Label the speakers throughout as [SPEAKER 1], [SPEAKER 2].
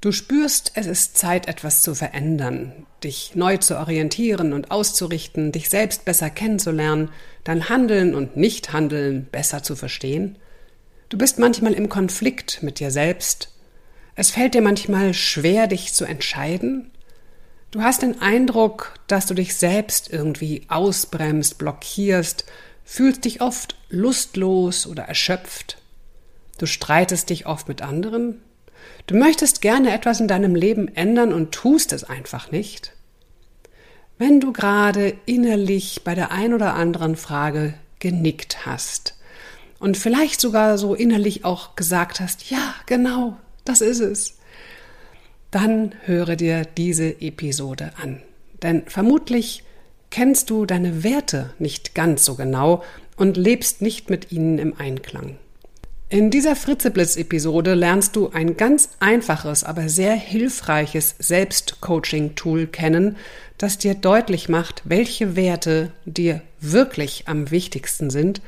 [SPEAKER 1] Du spürst, es ist Zeit, etwas zu verändern, dich neu zu orientieren und auszurichten, dich selbst besser kennenzulernen, dein Handeln und Nichthandeln besser zu verstehen. Du bist manchmal im Konflikt mit dir selbst. Es fällt dir manchmal schwer, dich zu entscheiden. Du hast den Eindruck, dass du dich selbst irgendwie ausbremst, blockierst, fühlst dich oft lustlos oder erschöpft. Du streitest dich oft mit anderen, Du möchtest gerne etwas in deinem Leben ändern und tust es einfach nicht. Wenn du gerade innerlich bei der ein oder anderen Frage genickt hast und vielleicht sogar so innerlich auch gesagt hast, ja, genau, das ist es, dann höre dir diese Episode an. Denn vermutlich kennst du deine Werte nicht ganz so genau und lebst nicht mit ihnen im Einklang. In dieser Fritzeblitz-Episode lernst du ein ganz einfaches, aber sehr hilfreiches Selbstcoaching-Tool kennen, das dir deutlich macht, welche Werte dir wirklich am wichtigsten sind,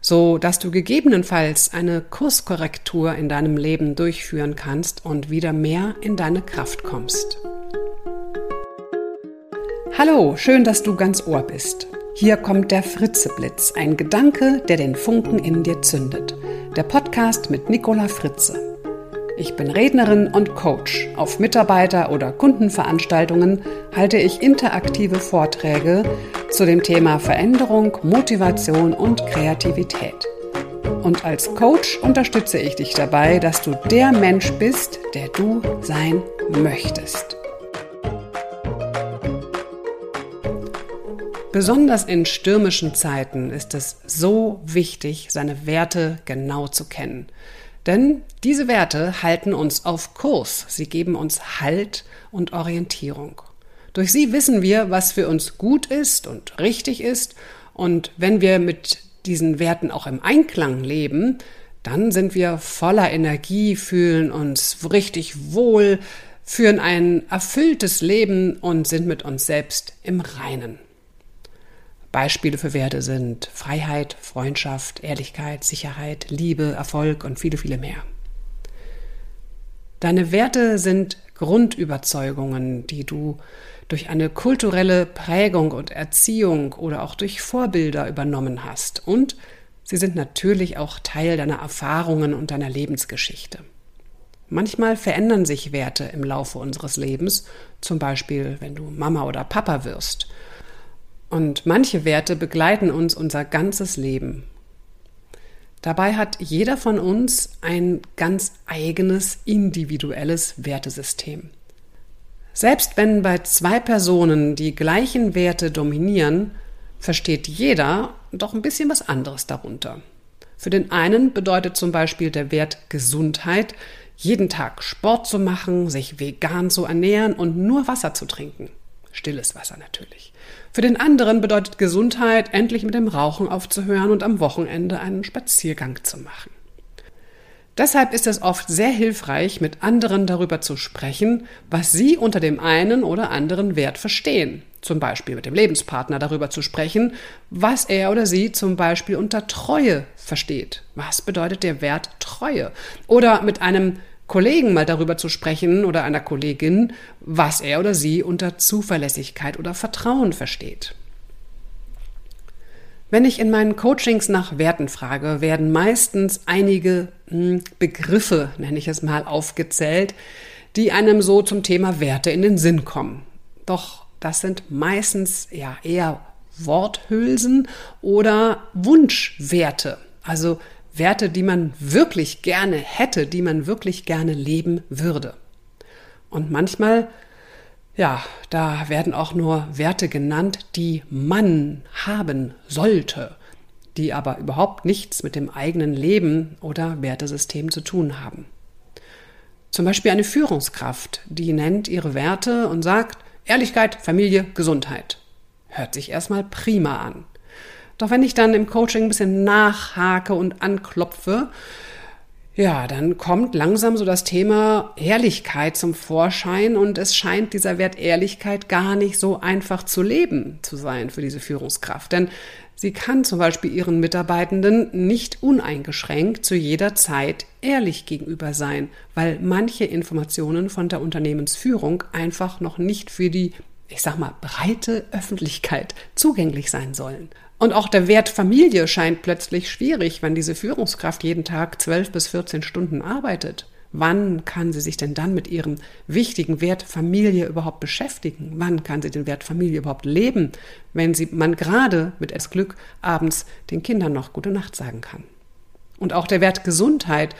[SPEAKER 1] so dass du gegebenenfalls eine Kurskorrektur in deinem Leben durchführen kannst und wieder mehr in deine Kraft kommst. Hallo, schön, dass du ganz Ohr bist. Hier kommt der Fritzeblitz, ein Gedanke, der den Funken in dir zündet der Podcast mit Nicola Fritze. Ich bin Rednerin und Coach. Auf Mitarbeiter- oder Kundenveranstaltungen halte ich interaktive Vorträge zu dem Thema Veränderung, Motivation und Kreativität. Und als Coach unterstütze ich dich dabei, dass du der Mensch bist, der du sein möchtest. Besonders in stürmischen Zeiten ist es so wichtig, seine Werte genau zu kennen. Denn diese Werte halten uns auf Kurs, sie geben uns Halt und Orientierung. Durch sie wissen wir, was für uns gut ist und richtig ist, und wenn wir mit diesen Werten auch im Einklang leben, dann sind wir voller Energie, fühlen uns richtig wohl, führen ein erfülltes Leben und sind mit uns selbst im Reinen. Beispiele für Werte sind Freiheit, Freundschaft, Ehrlichkeit, Sicherheit, Liebe, Erfolg und viele, viele mehr. Deine Werte sind Grundüberzeugungen, die du durch eine kulturelle Prägung und Erziehung oder auch durch Vorbilder übernommen hast. Und sie sind natürlich auch Teil deiner Erfahrungen und deiner Lebensgeschichte. Manchmal verändern sich Werte im Laufe unseres Lebens, zum Beispiel wenn du Mama oder Papa wirst und manche Werte begleiten uns unser ganzes Leben. Dabei hat jeder von uns ein ganz eigenes individuelles Wertesystem. Selbst wenn bei zwei Personen die gleichen Werte dominieren, versteht jeder doch ein bisschen was anderes darunter. Für den einen bedeutet zum Beispiel der Wert Gesundheit, jeden Tag Sport zu machen, sich vegan zu ernähren und nur Wasser zu trinken. Stilles Wasser natürlich. Für den anderen bedeutet Gesundheit, endlich mit dem Rauchen aufzuhören und am Wochenende einen Spaziergang zu machen. Deshalb ist es oft sehr hilfreich, mit anderen darüber zu sprechen, was sie unter dem einen oder anderen Wert verstehen. Zum Beispiel mit dem Lebenspartner darüber zu sprechen, was er oder sie zum Beispiel unter Treue versteht. Was bedeutet der Wert Treue? Oder mit einem Kollegen mal darüber zu sprechen oder einer Kollegin, was er oder sie unter Zuverlässigkeit oder Vertrauen versteht. Wenn ich in meinen Coachings nach Werten frage, werden meistens einige hm, Begriffe, nenne ich es mal, aufgezählt, die einem so zum Thema Werte in den Sinn kommen. Doch das sind meistens ja eher Worthülsen oder Wunschwerte. Also Werte, die man wirklich gerne hätte, die man wirklich gerne leben würde. Und manchmal, ja, da werden auch nur Werte genannt, die man haben sollte, die aber überhaupt nichts mit dem eigenen Leben oder Wertesystem zu tun haben. Zum Beispiel eine Führungskraft, die nennt ihre Werte und sagt Ehrlichkeit, Familie, Gesundheit. Hört sich erstmal prima an. Doch wenn ich dann im Coaching ein bisschen nachhake und anklopfe, ja, dann kommt langsam so das Thema Ehrlichkeit zum Vorschein und es scheint dieser Wert Ehrlichkeit gar nicht so einfach zu leben zu sein für diese Führungskraft. Denn sie kann zum Beispiel ihren Mitarbeitenden nicht uneingeschränkt zu jeder Zeit ehrlich gegenüber sein, weil manche Informationen von der Unternehmensführung einfach noch nicht für die, ich sag mal, breite Öffentlichkeit zugänglich sein sollen. Und auch der Wert Familie scheint plötzlich schwierig, wenn diese Führungskraft jeden Tag zwölf bis 14 Stunden arbeitet. Wann kann sie sich denn dann mit ihrem wichtigen Wert Familie überhaupt beschäftigen? Wann kann sie den Wert Familie überhaupt leben, wenn sie man gerade mit es Glück abends den Kindern noch gute Nacht sagen kann? Und auch der Wert Gesundheit,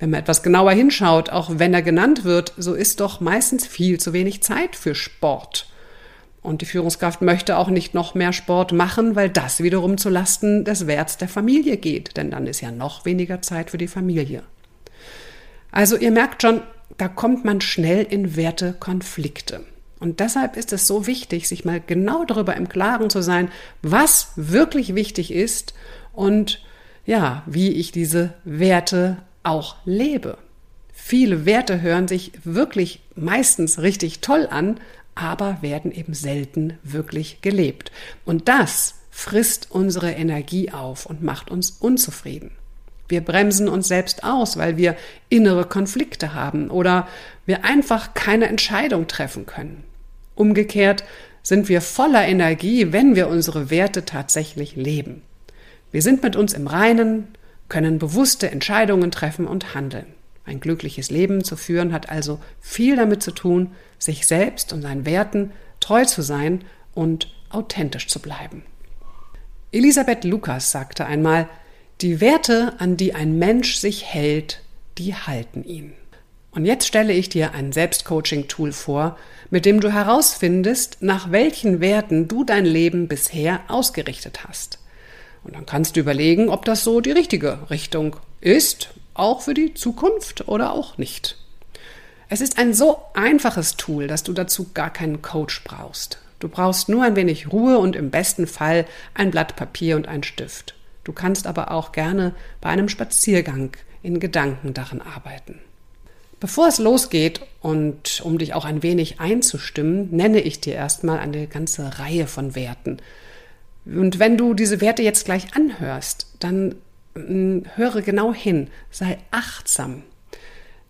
[SPEAKER 1] wenn man etwas genauer hinschaut, auch wenn er genannt wird, so ist doch meistens viel zu wenig Zeit für Sport. Und die Führungskraft möchte auch nicht noch mehr Sport machen, weil das wiederum zu Lasten des Werts der Familie geht, denn dann ist ja noch weniger Zeit für die Familie. Also ihr merkt schon, da kommt man schnell in Wertekonflikte. Und deshalb ist es so wichtig, sich mal genau darüber im Klaren zu sein, was wirklich wichtig ist und ja, wie ich diese Werte auch lebe. Viele Werte hören sich wirklich meistens richtig toll an, aber werden eben selten wirklich gelebt. Und das frisst unsere Energie auf und macht uns unzufrieden. Wir bremsen uns selbst aus, weil wir innere Konflikte haben oder wir einfach keine Entscheidung treffen können. Umgekehrt sind wir voller Energie, wenn wir unsere Werte tatsächlich leben. Wir sind mit uns im Reinen, können bewusste Entscheidungen treffen und handeln. Ein glückliches Leben zu führen hat also viel damit zu tun, sich selbst und seinen Werten treu zu sein und authentisch zu bleiben. Elisabeth Lukas sagte einmal, die Werte, an die ein Mensch sich hält, die halten ihn. Und jetzt stelle ich dir ein Selbstcoaching-Tool vor, mit dem du herausfindest, nach welchen Werten du dein Leben bisher ausgerichtet hast. Und dann kannst du überlegen, ob das so die richtige Richtung ist, auch für die Zukunft oder auch nicht. Es ist ein so einfaches Tool, dass du dazu gar keinen Coach brauchst. Du brauchst nur ein wenig Ruhe und im besten Fall ein Blatt Papier und einen Stift. Du kannst aber auch gerne bei einem Spaziergang in Gedanken daran arbeiten. Bevor es losgeht und um dich auch ein wenig einzustimmen, nenne ich dir erstmal eine ganze Reihe von Werten. Und wenn du diese Werte jetzt gleich anhörst, dann höre genau hin, sei achtsam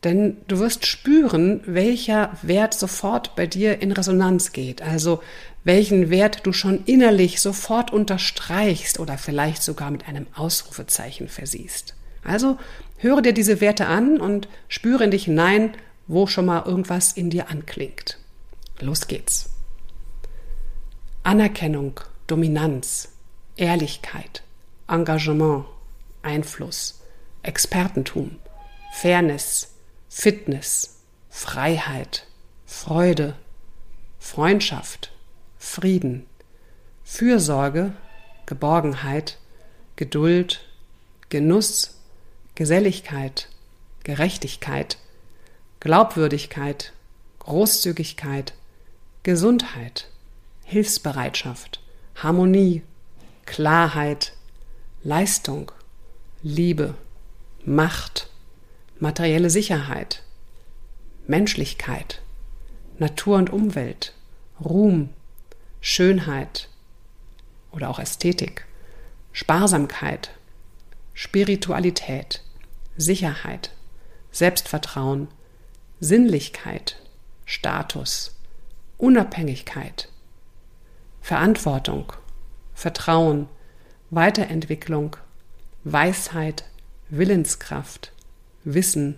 [SPEAKER 1] denn du wirst spüren, welcher Wert sofort bei dir in Resonanz geht. Also welchen Wert du schon innerlich sofort unterstreichst oder vielleicht sogar mit einem Ausrufezeichen versiehst. Also höre dir diese Werte an und spüre in dich hinein, wo schon mal irgendwas in dir anklingt. Los geht's. Anerkennung, Dominanz, Ehrlichkeit, Engagement, Einfluss, Expertentum, Fairness, Fitness, Freiheit, Freude, Freundschaft, Frieden, Fürsorge, Geborgenheit, Geduld, Genuss, Geselligkeit, Gerechtigkeit, Glaubwürdigkeit, Großzügigkeit, Gesundheit, Hilfsbereitschaft, Harmonie, Klarheit, Leistung, Liebe, Macht, materielle Sicherheit, Menschlichkeit, Natur und Umwelt, Ruhm, Schönheit oder auch Ästhetik, Sparsamkeit, Spiritualität, Sicherheit, Selbstvertrauen, Sinnlichkeit, Status, Unabhängigkeit, Verantwortung, Vertrauen, Weiterentwicklung, Weisheit, Willenskraft, Wissen,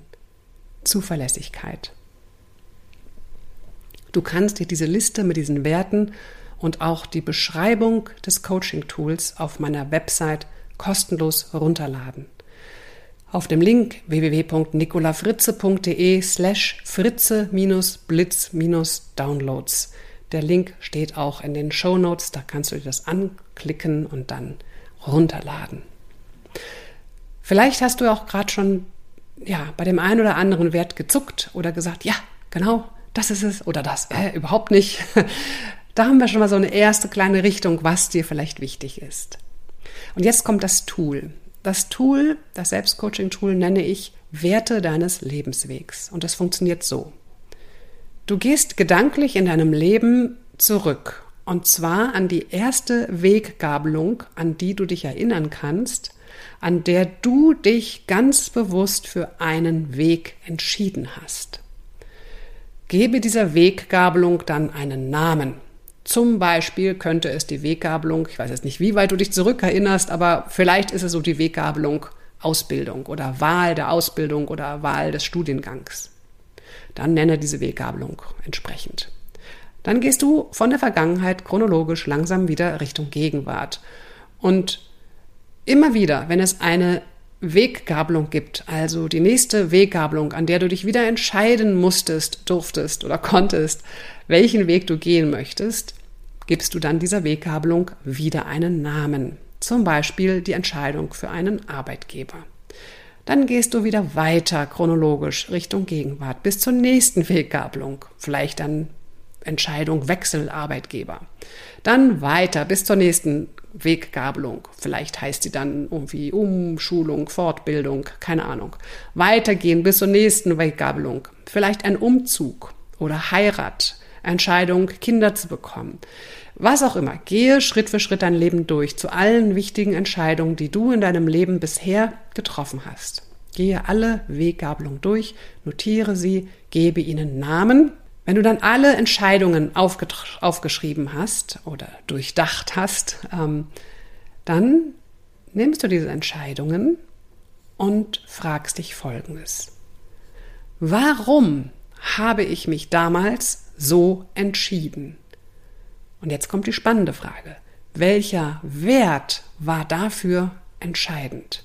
[SPEAKER 1] Zuverlässigkeit. Du kannst dir diese Liste mit diesen Werten und auch die Beschreibung des Coaching-Tools auf meiner Website kostenlos runterladen. Auf dem Link www.nicolafritze.de slash fritze-blitz-downloads. Der Link steht auch in den Show Notes, da kannst du dir das anklicken und dann runterladen. Vielleicht hast du auch gerade schon ja, bei dem einen oder anderen Wert gezuckt oder gesagt, ja, genau, das ist es oder das, äh, überhaupt nicht. Da haben wir schon mal so eine erste kleine Richtung, was dir vielleicht wichtig ist. Und jetzt kommt das Tool. Das Tool, das Selbstcoaching-Tool nenne ich Werte deines Lebenswegs. Und das funktioniert so. Du gehst gedanklich in deinem Leben zurück. Und zwar an die erste Weggabelung, an die du dich erinnern kannst, an der du dich ganz bewusst für einen Weg entschieden hast. Gebe dieser Weggabelung dann einen Namen. Zum Beispiel könnte es die Weggabelung, ich weiß jetzt nicht, wie weit du dich zurückerinnerst, aber vielleicht ist es so die Weggabelung Ausbildung oder Wahl der Ausbildung oder Wahl des Studiengangs. Dann nenne diese Weggabelung entsprechend. Dann gehst du von der Vergangenheit chronologisch langsam wieder Richtung Gegenwart. Und immer wieder, wenn es eine Weggabelung gibt, also die nächste Weggabelung, an der du dich wieder entscheiden musstest, durftest oder konntest, welchen Weg du gehen möchtest, gibst du dann dieser Weggabelung wieder einen Namen. Zum Beispiel die Entscheidung für einen Arbeitgeber. Dann gehst du wieder weiter chronologisch Richtung Gegenwart bis zur nächsten Weggabelung. Vielleicht dann Entscheidung Wechsel Arbeitgeber. Dann weiter bis zur nächsten Weggabelung. Vielleicht heißt sie dann irgendwie Umschulung, Fortbildung, keine Ahnung. Weitergehen bis zur nächsten Weggabelung. Vielleicht ein Umzug oder Heirat, Entscheidung, Kinder zu bekommen. Was auch immer. Gehe Schritt für Schritt dein Leben durch zu allen wichtigen Entscheidungen, die du in deinem Leben bisher getroffen hast. Gehe alle Weggabelungen durch, notiere sie, gebe ihnen Namen wenn du dann alle Entscheidungen aufgeschrieben hast oder durchdacht hast, ähm, dann nimmst du diese Entscheidungen und fragst dich Folgendes. Warum habe ich mich damals so entschieden? Und jetzt kommt die spannende Frage. Welcher Wert war dafür entscheidend?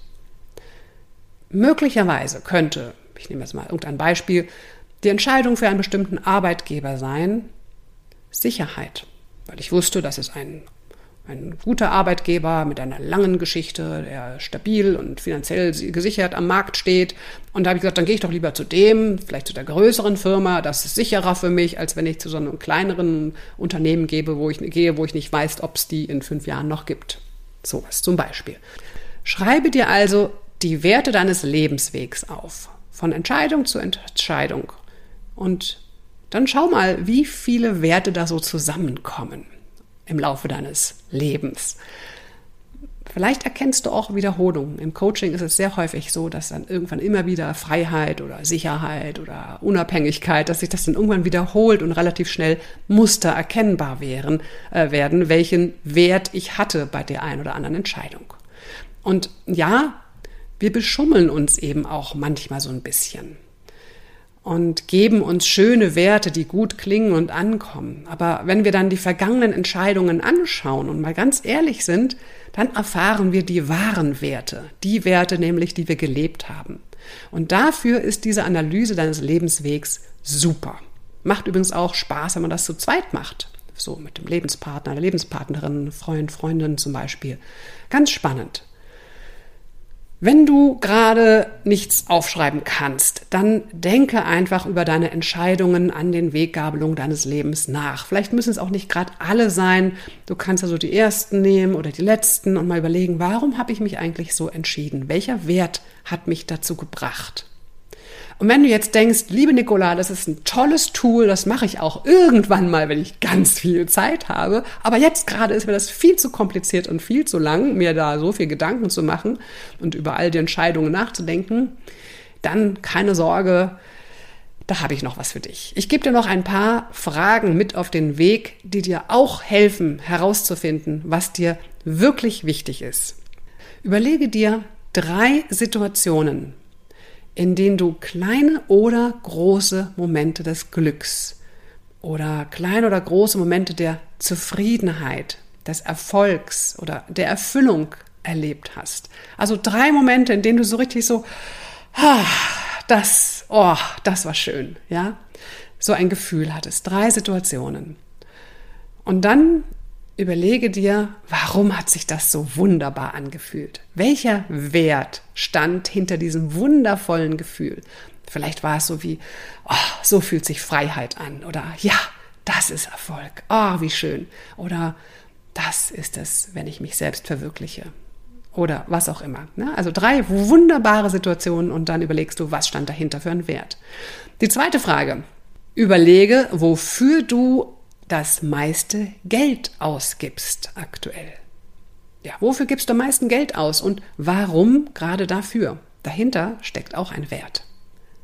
[SPEAKER 1] Möglicherweise könnte, ich nehme jetzt mal irgendein Beispiel, die Entscheidung für einen bestimmten Arbeitgeber sein Sicherheit, weil ich wusste, das ist ein, ein guter Arbeitgeber mit einer langen Geschichte, der stabil und finanziell gesichert am Markt steht. Und da habe ich gesagt, dann gehe ich doch lieber zu dem, vielleicht zu der größeren Firma, das ist sicherer für mich, als wenn ich zu so einem kleineren Unternehmen gebe, wo ich gehe, wo ich nicht weiß, ob es die in fünf Jahren noch gibt. So was zum Beispiel. Schreibe dir also die Werte deines Lebenswegs auf. Von Entscheidung zu Entscheidung. Und dann schau mal, wie viele Werte da so zusammenkommen im Laufe deines Lebens. Vielleicht erkennst du auch Wiederholungen. Im Coaching ist es sehr häufig so, dass dann irgendwann immer wieder Freiheit oder Sicherheit oder Unabhängigkeit, dass sich das dann irgendwann wiederholt und relativ schnell Muster erkennbar wären, äh, werden, welchen Wert ich hatte bei der einen oder anderen Entscheidung. Und ja, wir beschummeln uns eben auch manchmal so ein bisschen und geben uns schöne Werte, die gut klingen und ankommen. Aber wenn wir dann die vergangenen Entscheidungen anschauen und mal ganz ehrlich sind, dann erfahren wir die wahren Werte, die Werte nämlich, die wir gelebt haben. Und dafür ist diese Analyse deines Lebenswegs super. Macht übrigens auch Spaß, wenn man das zu zweit macht. So mit dem Lebenspartner, der Lebenspartnerin, Freund, Freundin zum Beispiel. Ganz spannend. Wenn du gerade nichts aufschreiben kannst, dann denke einfach über deine Entscheidungen an den Weggabelungen deines Lebens nach. Vielleicht müssen es auch nicht gerade alle sein. Du kannst also die ersten nehmen oder die letzten und mal überlegen, warum habe ich mich eigentlich so entschieden? Welcher Wert hat mich dazu gebracht? Und wenn du jetzt denkst, liebe Nicola, das ist ein tolles Tool, das mache ich auch irgendwann mal, wenn ich ganz viel Zeit habe, aber jetzt gerade ist mir das viel zu kompliziert und viel zu lang, mir da so viel Gedanken zu machen und über all die Entscheidungen nachzudenken, dann keine Sorge, da habe ich noch was für dich. Ich gebe dir noch ein paar Fragen mit auf den Weg, die dir auch helfen herauszufinden, was dir wirklich wichtig ist. Überlege dir drei Situationen, in denen du kleine oder große Momente des Glücks oder kleine oder große Momente der Zufriedenheit, des Erfolgs oder der Erfüllung erlebt hast. Also drei Momente, in denen du so richtig so, ah, das, oh, das war schön, ja, so ein Gefühl hattest. Drei Situationen. Und dann Überlege dir, warum hat sich das so wunderbar angefühlt? Welcher Wert stand hinter diesem wundervollen Gefühl? Vielleicht war es so wie, oh, so fühlt sich Freiheit an. Oder ja, das ist Erfolg. Oh, wie schön. Oder das ist es, wenn ich mich selbst verwirkliche. Oder was auch immer. Ne? Also drei wunderbare Situationen und dann überlegst du, was stand dahinter für einen Wert. Die zweite Frage. Überlege, wofür du das meiste Geld ausgibst aktuell. Ja, wofür gibst du am meisten Geld aus und warum gerade dafür? Dahinter steckt auch ein Wert.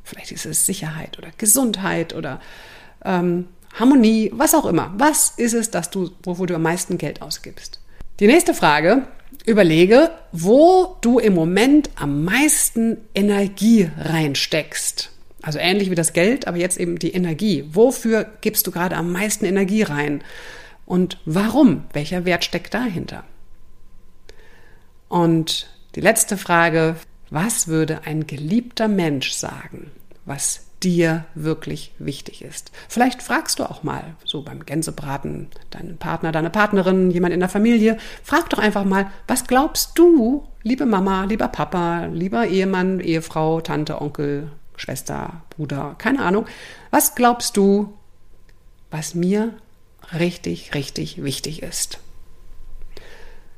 [SPEAKER 1] Vielleicht ist es Sicherheit oder Gesundheit oder ähm, Harmonie, was auch immer. Was ist es, dass du, wofür du am meisten Geld ausgibst? Die nächste Frage, überlege, wo du im Moment am meisten Energie reinsteckst. Also ähnlich wie das Geld, aber jetzt eben die Energie. Wofür gibst du gerade am meisten Energie rein? Und warum? Welcher Wert steckt dahinter? Und die letzte Frage, was würde ein geliebter Mensch sagen, was dir wirklich wichtig ist. Vielleicht fragst du auch mal, so beim Gänsebraten, deinen Partner, deine Partnerin, jemand in der Familie, frag doch einfach mal, was glaubst du, liebe Mama, lieber Papa, lieber Ehemann, Ehefrau, Tante, Onkel, Schwester, Bruder, keine Ahnung, was glaubst du, was mir richtig, richtig wichtig ist?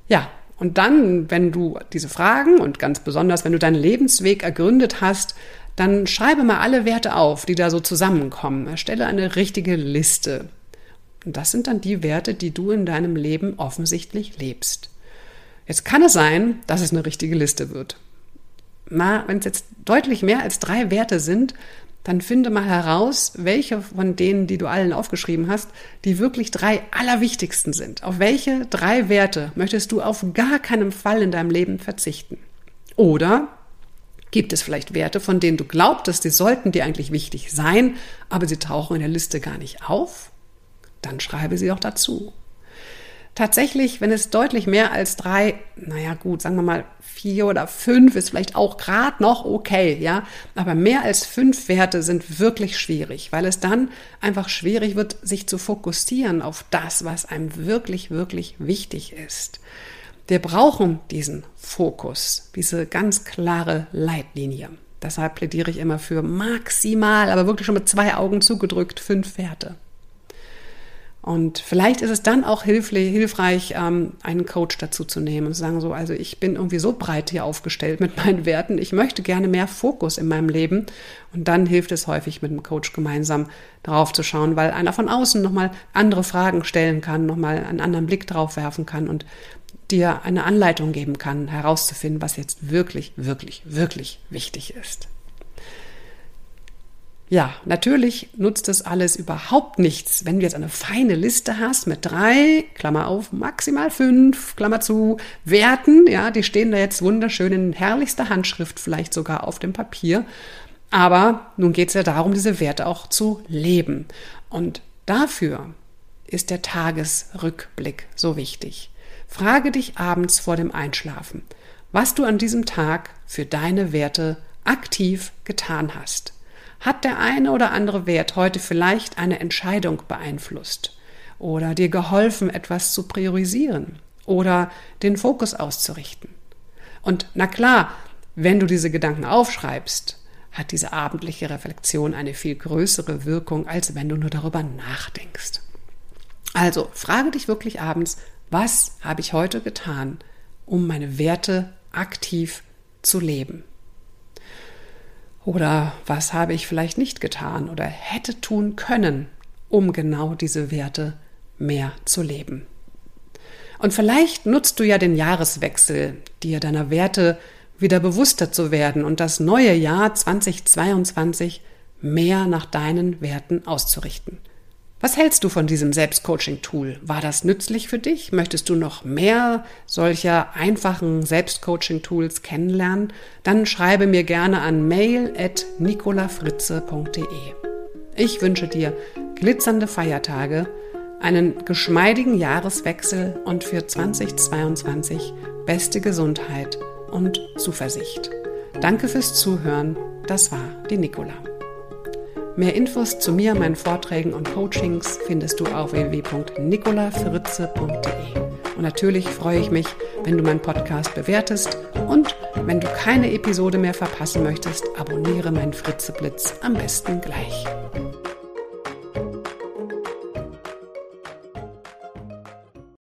[SPEAKER 1] Ja, und dann, wenn du diese Fragen und ganz besonders, wenn du deinen Lebensweg ergründet hast, dann schreibe mal alle Werte auf, die da so zusammenkommen. Erstelle eine richtige Liste. Und das sind dann die Werte, die du in deinem Leben offensichtlich lebst. Jetzt kann es sein, dass es eine richtige Liste wird. Wenn es jetzt deutlich mehr als drei Werte sind, dann finde mal heraus, welche von denen, die du allen aufgeschrieben hast, die wirklich drei allerwichtigsten sind. Auf welche drei Werte möchtest du auf gar keinen Fall in deinem Leben verzichten? Oder Gibt es vielleicht Werte, von denen du glaubtest, die sollten dir eigentlich wichtig sein, aber sie tauchen in der Liste gar nicht auf? Dann schreibe sie auch dazu. Tatsächlich, wenn es deutlich mehr als drei, naja gut, sagen wir mal vier oder fünf ist vielleicht auch gerade noch okay, ja, aber mehr als fünf Werte sind wirklich schwierig, weil es dann einfach schwierig wird, sich zu fokussieren auf das, was einem wirklich, wirklich wichtig ist. Wir brauchen diesen Fokus, diese ganz klare Leitlinie. Deshalb plädiere ich immer für maximal, aber wirklich schon mit zwei Augen zugedrückt, fünf Werte. Und vielleicht ist es dann auch hilfreich, ähm, einen Coach dazu zu nehmen und zu sagen, so, also ich bin irgendwie so breit hier aufgestellt mit meinen Werten, ich möchte gerne mehr Fokus in meinem Leben. Und dann hilft es häufig, mit dem Coach gemeinsam darauf zu schauen, weil einer von außen nochmal andere Fragen stellen kann, nochmal einen anderen Blick drauf werfen kann und dir eine Anleitung geben kann, herauszufinden, was jetzt wirklich, wirklich, wirklich wichtig ist. Ja, natürlich nutzt das alles überhaupt nichts, wenn du jetzt eine feine Liste hast mit drei, Klammer auf, maximal fünf, Klammer zu, Werten, ja, die stehen da jetzt wunderschön in herrlichster Handschrift, vielleicht sogar auf dem Papier. Aber nun geht es ja darum, diese Werte auch zu leben. Und dafür ist der Tagesrückblick so wichtig. Frage dich abends vor dem Einschlafen, was du an diesem Tag für deine Werte aktiv getan hast. Hat der eine oder andere Wert heute vielleicht eine Entscheidung beeinflusst oder dir geholfen, etwas zu priorisieren oder den Fokus auszurichten? Und na klar, wenn du diese Gedanken aufschreibst, hat diese abendliche Reflexion eine viel größere Wirkung, als wenn du nur darüber nachdenkst. Also frage dich wirklich abends, was habe ich heute getan, um meine Werte aktiv zu leben? Oder was habe ich vielleicht nicht getan oder hätte tun können, um genau diese Werte mehr zu leben? Und vielleicht nutzt du ja den Jahreswechsel, dir deiner Werte wieder bewusster zu werden und das neue Jahr 2022 mehr nach deinen Werten auszurichten. Was hältst du von diesem Selbstcoaching-Tool? War das nützlich für dich? Möchtest du noch mehr solcher einfachen Selbstcoaching-Tools kennenlernen? Dann schreibe mir gerne an mail.nicolafritze.de. Ich wünsche dir glitzernde Feiertage, einen geschmeidigen Jahreswechsel und für 2022 beste Gesundheit und Zuversicht. Danke fürs Zuhören. Das war die Nicola. Mehr Infos zu mir, meinen Vorträgen und Coachings findest du auf www.nicolafritze.de. Und natürlich freue ich mich, wenn du meinen Podcast bewertest und wenn du keine Episode mehr verpassen möchtest, abonniere meinen Fritzeblitz am besten gleich.